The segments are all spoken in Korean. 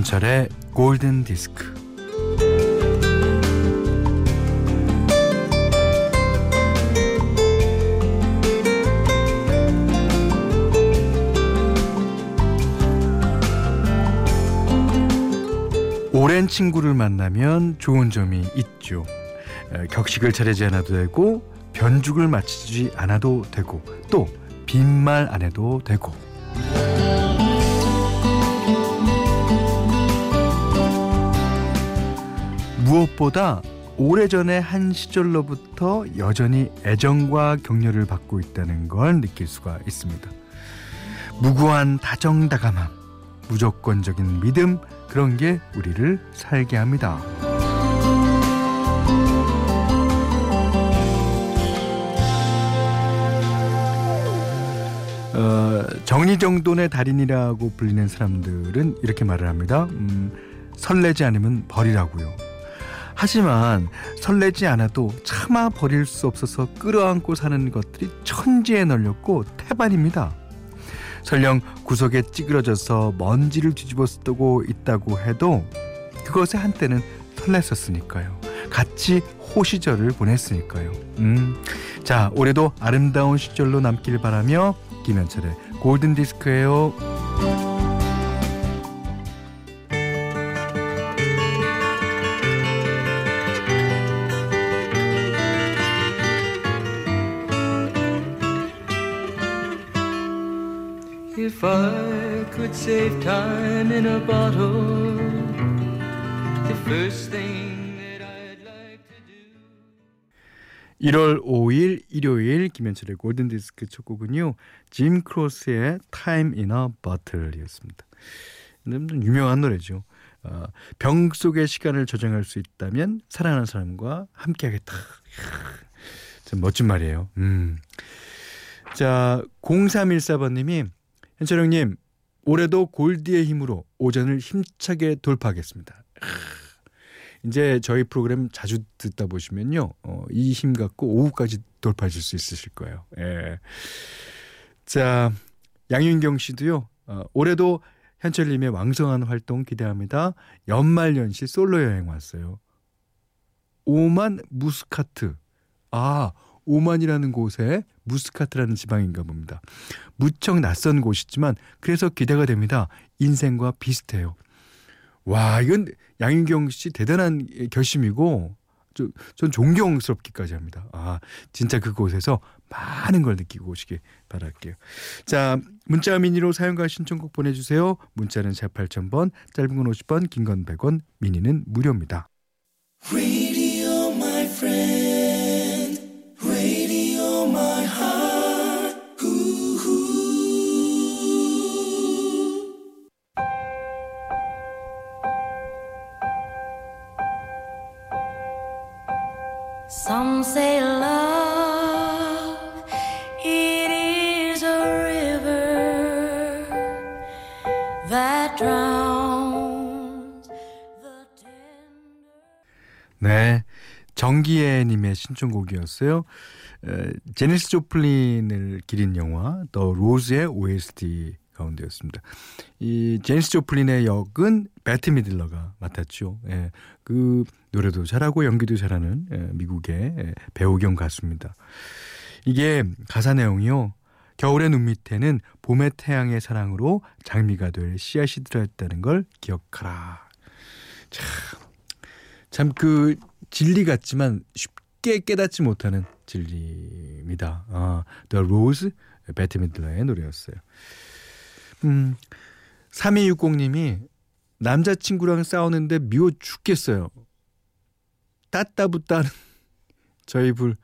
김현철의 골든 디스크. 오랜 친구를 만나면 좋은 점이 있죠. 격식을 차리지 않아도 되고 변죽을 마치지 않아도 되고 또 빈말 안 해도 되고 무엇보다 오래전에 한 시절로부터 여전히 애정과 격려를 받고 있다는 걸 느낄 수가 있습니다. 무고한 다정다감함, 무조건적인 믿음, 그런 게 우리를 살게 합니다. 어, 정리정돈의 달인이라고 불리는 사람들은 이렇게 말을 합니다. 음, 설레지 않으면 버리라고요. 하지만 설레지 않아도 차마 버릴 수 없어서 끌어안고 사는 것들이 천지에 널렸고 태반입니다. 설령 구석에 찌그러져서 먼지를 뒤집어 쓰고 있다고 해도 그것에 한때는 설렜었으니까요. 같이 호시절을 보냈으니까요. 음. 자, 올해도 아름다운 시절로 남길 바라며 김현철의 골든 디스크예요. If I could save time in a bottle, the first thing that I'd like to do. 1월 5일 일요일 김현철의 골든 디스크 첫 곡은요. 짐 크로스의 Time in a Bottle이었습니다. 유명한 노래죠. 어, 병 속의 시간을 조정할 수 있다면 사랑하는 사람과 함께하겠다. 참 멋진 말이에요. 음. 자, 0314번님이 현철 형님, 올해도 골디의 힘으로 오전을 힘차게 돌파하겠습니다. 이제 저희 프로그램 자주 듣다 보시면요, 어, 이 힘 갖고 오후까지 돌파하실 수 있으실 거예요. 예. 자, 양윤경 씨도요, 어, 올해도 현철님의 왕성한 활동 기대합니다. 연말연시 솔로 여행 왔어요. 오만 무스카트. 아, 오만이라는 곳에 무스카트라는 지방인가 봅니다. 무척 낯선 곳이지만 그래서 기대가 됩니다. 인생과 비슷해요. 와, 이건 양인경 씨 대단한 결심이고 저, 전 존경스럽기까지 합니다. 아, 진짜 그곳에서 많은 걸 느끼고 오시길 바랄게요. 자, 문자 미니로 사용과 신청곡 보내주세요. 문자는 4 8000번, 짧은 건 50원, 긴 건 100원, 미니는 무료입니다. Some say love it is a river that drowns the tender 네. 정기애님의 신청곡이었어요. 에, 제니스 조플린을 기린 영화 더 로즈의 OST 가운데였습니다. 이 제니스 조플린의 역은 배트 미들러가 맡았죠. 예, 그 노래도 잘하고 연기도 잘하는 예, 미국의 예, 배우 겸 가수입니다. 이게 가사 내용이요. 겨울의 눈 밑에는 봄의 태양의 사랑으로 장미가 될 씨앗이 들어있다는 걸 기억하라. 참, 참 그 진리 같지만 쉽게 깨닫지 못하는 진리입니다. 아, The Rose, 배트 미들러의 노래였어요. 음, 3260님이 남자친구랑 싸우는데 미워 죽겠어요. 따따붙다는 저희 불꽉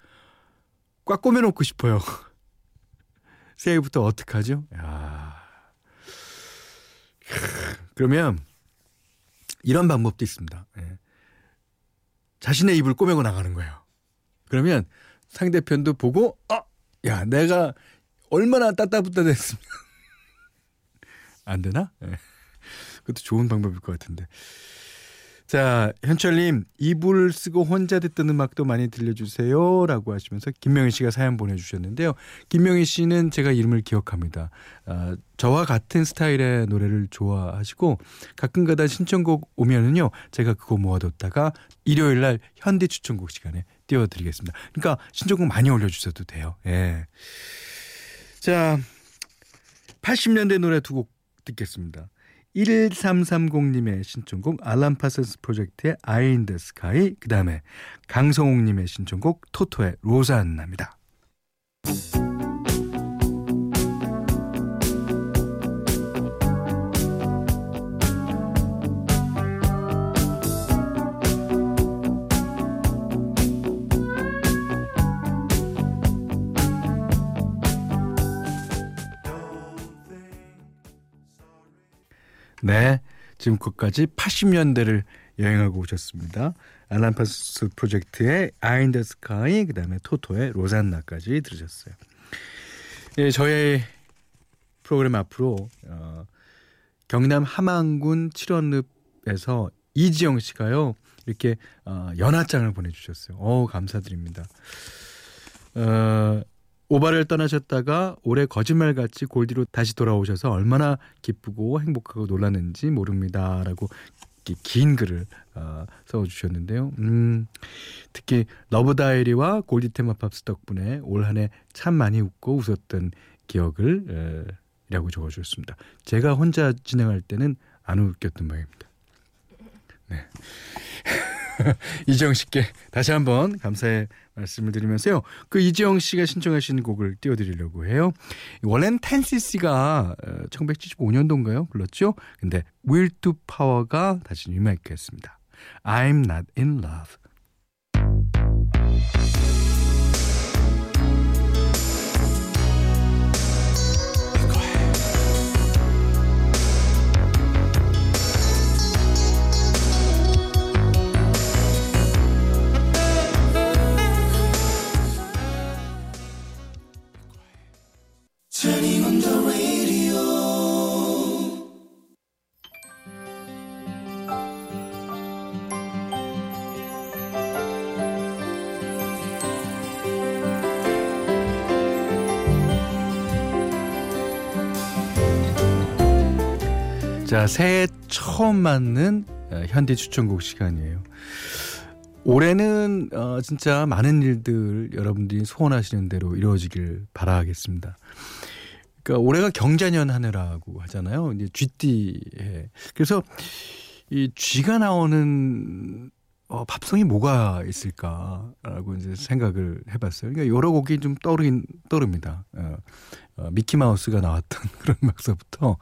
꼬매놓고 싶어요. 새해부터 어떡하죠? 야. 그러면 이런 방법도 있습니다. 예. 자신의 입을 꼬매고 나가는 거예요. 그러면 상대편도 보고 어, 야 내가 얼마나 따따붙다 됐으면 안 되나? 네. 그것도 좋은 방법일 것 같은데. 자, 현철님, 이불 쓰고 혼자 듣던 음악도 많이 들려주세요. 라고 하시면서 김명희 씨가 사연 보내주셨는데요. 김명희 씨는 제가 이름을 기억합니다. 아, 저와 같은 스타일의 노래를 좋아하시고 가끔가다 신청곡 오면은요, 제가 그거 모아뒀다가 일요일 날 현대 추천곡 시간에 띄워드리겠습니다. 그러니까 신청곡 많이 올려주셔도 돼요. 예. 자, 80년대 노래 두 곡 듣겠습니다. 1330님의 신청곡 알란 파슨스 프로젝트의 Eye in the Sky 그 다음에 강성욱님의 신청곡 토토의 Rosanna입니다. 네. 지금까지 80년대를 여행하고 오셨습니다. 알란파스 프로젝트의 아인 더 스카이 그다음에 토토의 로산나까지 들으셨어요. 예, 저의 프로그램 앞으로 어, 경남 함안군 칠원읍에서 이지영 씨가요. 이렇게 어, 연하장을 보내주셨어요. 어 감사드립니다. 어, 오바를 떠나셨다가 올해 거짓말같이 골디로 다시 돌아오셔서 얼마나 기쁘고 행복하고 놀랐는지 모릅니다라고 긴 글을 어, 써주셨는데요. 음, 특히 Love Diary와 골디 테마 팝스 덕분에 올 한 해 참 많이 웃고 웃었던 기억을 에, 이라고 적어주셨습니다. 제가 혼자 진행할 때는 안 웃겼던 모양입니다. 네. 이지영 씨께 다시 한번 감사의 말씀을 드리면서요. 그 이지영 씨가 신청하신 곡을 띄워드리려고 해요. 원래는 텐시 씨가 1975년도인가요? 불렀죠? 근데 Will to Power가 다시 리메이크했습니다. I'm not in love. 자, 새해 처음 맞는 어, 현대 추천곡 시간이에요. 올해는 어, 진짜 많은 일들 여러분들이 소원하시는 대로 이루어지길 바라겠습니다. 그러니까 올해가 경자년 하느라고 하잖아요. 이제 쥐띠에 그래서 이 쥐가 나오는 어, 팝송이 뭐가 있을까라고 이제 생각을 해봤어요. 그러니까 여러 곡이 좀 떠오르긴 떠오릅니다. 어, 어, 미키 마우스가 나왔던 그런 음악서부터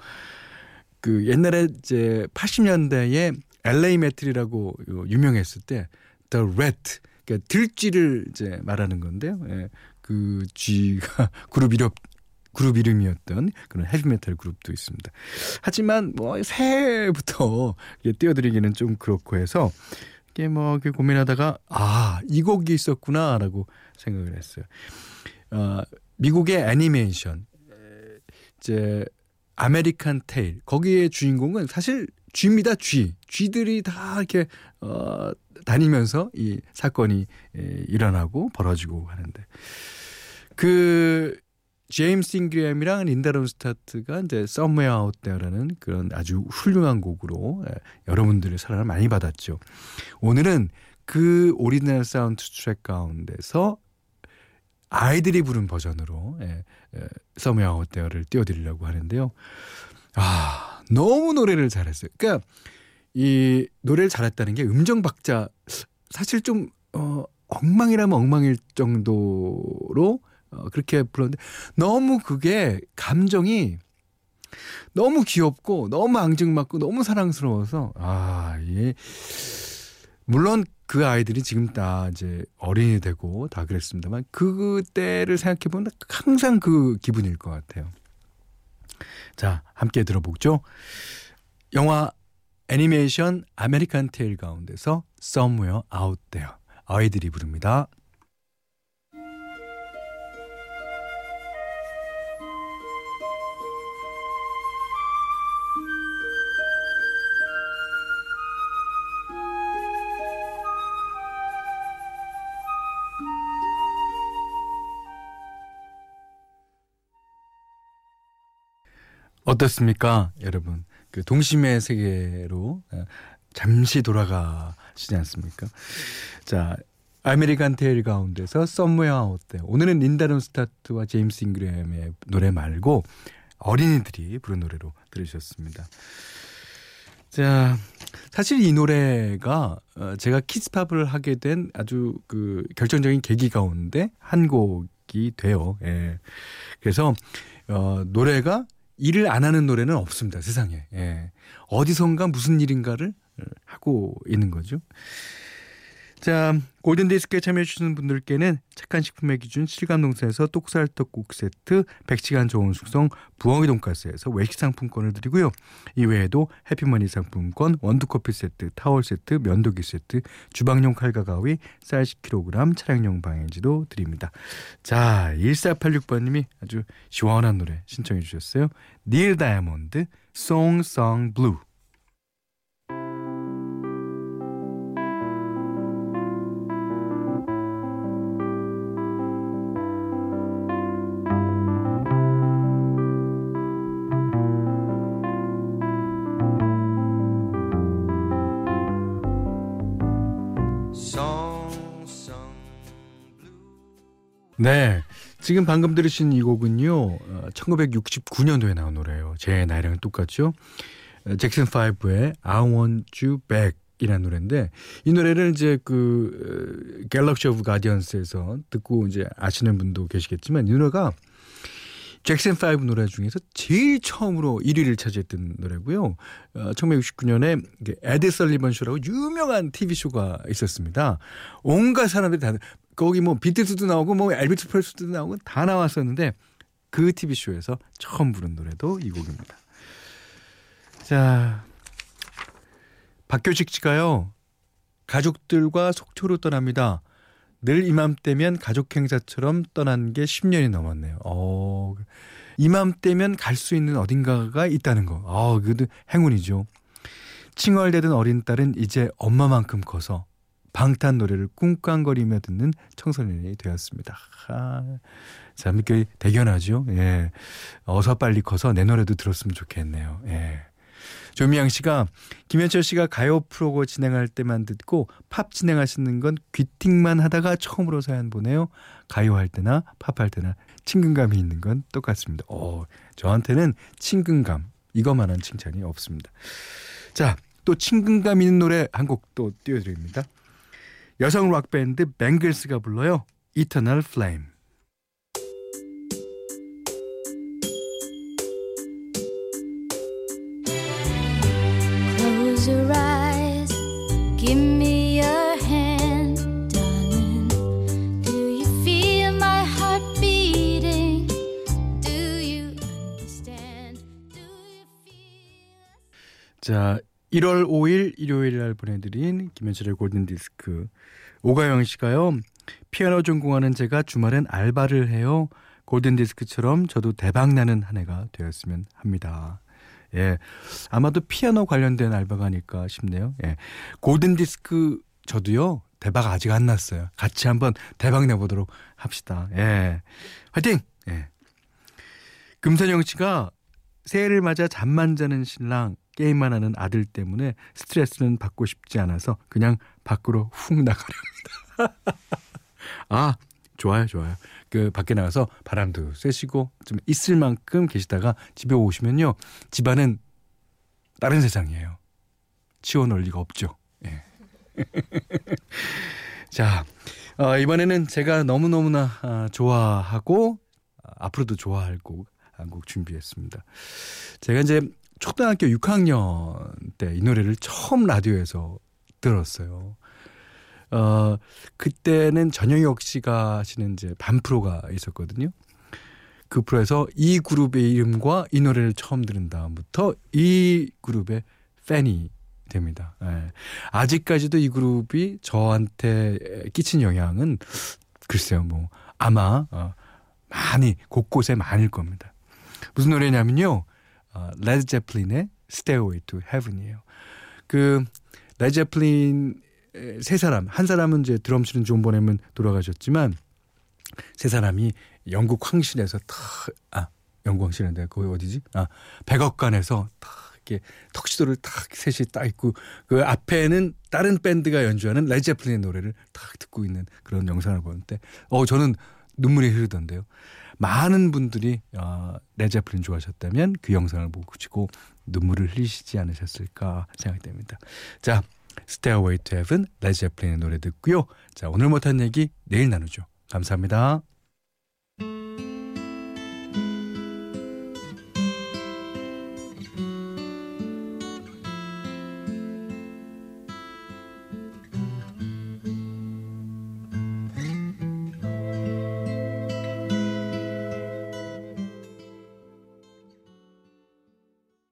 그 옛날에 이제 80년대에 LA 메틀이라고 유명했을 때 The Rat 그러니까 들쥐를 이제 말하는 건데요. 예, 그 쥐가 그룹 이름 그룹 이름이었던 그런 헤비메탈 그룹도 있습니다. 하지만 뭐 새해부터 띄워드리기는 좀 그렇고 해서 이게 뭐 고민하다가 아 이 곡이 있었구나라고 생각을 했어요. 어, 미국의 애니메이션 이제 American Tail 거기에 주인공은 사실 쥐입니다 쥐 쥐들이 다 이렇게 어 다니면서 이 사건이 에, 일어나고 벌어지고 하는데 그 제임스 잉그램이랑 린다 론스타트가 이제 Somewhere Out There라는 그런 아주 훌륭한 곡으로 에, 여러분들의 사랑을 많이 받았죠. 오늘은 그 오리지널 사운드 트랙 가운데서 아이들이 부른 버전으로 예, 예, Somewhere Out There를 띄워드리려고 하는데요. 아 너무 노래를 잘했어요. 그러니까 이 노래를 잘했다는 게 음정 박자 사실 좀 어, 엉망이라면 엉망일 정도로 어, 그렇게 불렀는데 너무 그게 감정이 너무 귀엽고 너무 앙증맞고 너무 사랑스러워서 아 예. 물론 그 아이들이 지금 다 이제 어른이 되고 다 그랬습니다만 그때를 생각해 보면 항상 그 기분일 것 같아요. 자, 함께 들어보죠. 영화 애니메이션 American Tail 가운데서 Somewhere Out There 아이들이 부릅니다. 어떻습니까, 여러분? 그 동심의 세계로 어, 잠시 돌아가시지 않습니까? 자, American Tail 가운데서 Out There. 오늘은 린다 론스타트와 제임스 잉그램의 노래 말고 어린이들이 부른 노래로 들으셨습니다. 자, 사실 이 노래가 어, 제가 Kids Pop을 하게 된 아주 그 결정적인 계기 가운데 한 곡이 돼요. 예. 그래서 어, 노래가 일을 안 하는 노래는 없습니다. 세상에. 예. 어디선가 무슨 일인가를 하고 있는 거죠. 자, 골든디스크에 참여해주시는 분들께는 착한 식품의 기준 실감농사에서 똑살떡국 세트, 100시간 좋은 숙성 부엉이 돈가스에서 외식 상품권을 드리고요. 이외에도 해피머니 상품권, 원두커피 세트, 타월 세트, 면도기 세트, 주방용 칼과 가위, 쌀 10kg, 차량용 방향지도 드립니다. 자, 1486번님이 아주 시원한 노래 신청해 주셨어요. 닐 다이아몬드, 송송 블 네. 지금 방금 들으신 이 곡은요. 1969년도에 어, 나온 노래예요. 제 나이랑은 똑같죠. 어, 잭슨 5의 I Want You Back 이라는 노래인데 이 노래를 이제 그 Galaxy of Guardians에서 듣고 이제 아시는 분도 계시겠지만 이 노래가 잭슨 5 노래 중에서 제일 처음으로 1위를 차지했던 노래고요. 어, 1969년에 에드 설리번 쇼라고 유명한 TV 쇼가 있었습니다. 온갖 사람들이 다 거기 뭐 비트스도 나오고 뭐 엘비스 프레스도 나오고 다 나왔었는데 그 TV 쇼에서 처음 부른 노래도 이 곡입니다. 자, 박교식 씨가요. 가족들과 속초로 떠납니다. 늘 이맘때면 가족 행사처럼 떠난 게 10년이 넘었네요. 어, 이맘때면 갈 수 있는 어딘가가 있다는 거. 아, 그래도 행운이죠. 칭얼대던 어린 딸은 이제 엄마만큼 커서 방탄 노래를 꿍꽝거리며 듣는 청소년이 되었습니다. 아, 참, 이렇게 대견하죠. 예. 어서 빨리 커서 내 노래도 들었으면 좋겠네요. 예. 조미양 씨가 김현철 씨가 가요 프로고 진행할 때만 듣고 팝 진행하시는 건 귀팅만 하다가 처음으로 사연 보내요. 가요 할 때나 팝 할 때나 친근감이 있는 건 똑같습니다. 어, 저한테는 친근감 이것만한 칭찬이 없습니다. 자, 또 친근감 있는 노래 한 곡 또 띄워드립니다. 여성 락 밴드 뱅글스가 불러요. Eternal Flame. 자, 1월 5일 일요일 날 보내드린 김현철의 골든디스크. 오가영 씨가요. 피아노 전공하는 제가 주말엔 알바를 해요. 골든디스크처럼 저도 대박나는 한 해가 되었으면 합니다. 예. 아마도 피아노 관련된 알바가 아닐까 싶네요. 예. 골든디스크 저도요. 대박 아직 안 났어요. 같이 한번 대박 내보도록 합시다. 예. 화이팅! 예. 금선영 씨가 새해를 맞아 잠만 자는 신랑 게임만 하는 아들 때문에 스트레스는 받고 싶지 않아서 그냥 밖으로 훅 나가렵니다. 아, 좋아요, 좋아요. 그 밖에 나가서 바람도 쐬시고 좀 있을 만큼 계시다가 집에 오시면요. 집안은 다른 세상이에요. 치워놓을 리가 없죠. 예. 자, 어, 이번에는 제가 너무너무나 아, 좋아하고 아, 앞으로도 좋아할 곡 한 곡 준비했습니다. 제가 이제 초등학교 6학년 때 이 노래를 처음 라디오에서 들었어요. 어, 그때는 전영혁 씨가 하시는 이제 반 프로가 있었거든요. 그 프로에서 이 그룹의 이름과 이 노래를 처음 들은 다음부터 이 그룹의 팬이 됩니다. 예. 아직까지도 이 그룹이 저한테 끼친 영향은 글쎄요, 뭐 아마 어, 많이 곳곳에 많을 겁니다. 무슨 노래냐면요. 어, 레드 제플린의 Stairway to Heaven이에요. 그 레드 제플린 세 사람, 한 사람은 이제 드럼 치는 존 보넴은 돌아가셨지만 세 사람이 영국 황실에서 다, 아, 영광 씨는데 거기 어디지? 아 백악관에서 딱 이렇게 턱시도를 탁 셋이 딱 입고 그 앞에는 다른 밴드가 연주하는 레제플린의 노래를 탁 듣고 있는 그런 영상을 보는데 어 저는 눈물이 흐르던데요. 많은 분들이 어, 레제플린 좋아하셨다면 그 영상을 보시고 눈물을 흘리시지 않으셨을까 생각됩니다. 자, Stairway to Heaven 레제플린의 노래 듣고요. 자, 오늘 못한 얘기 내일 나누죠. 감사합니다.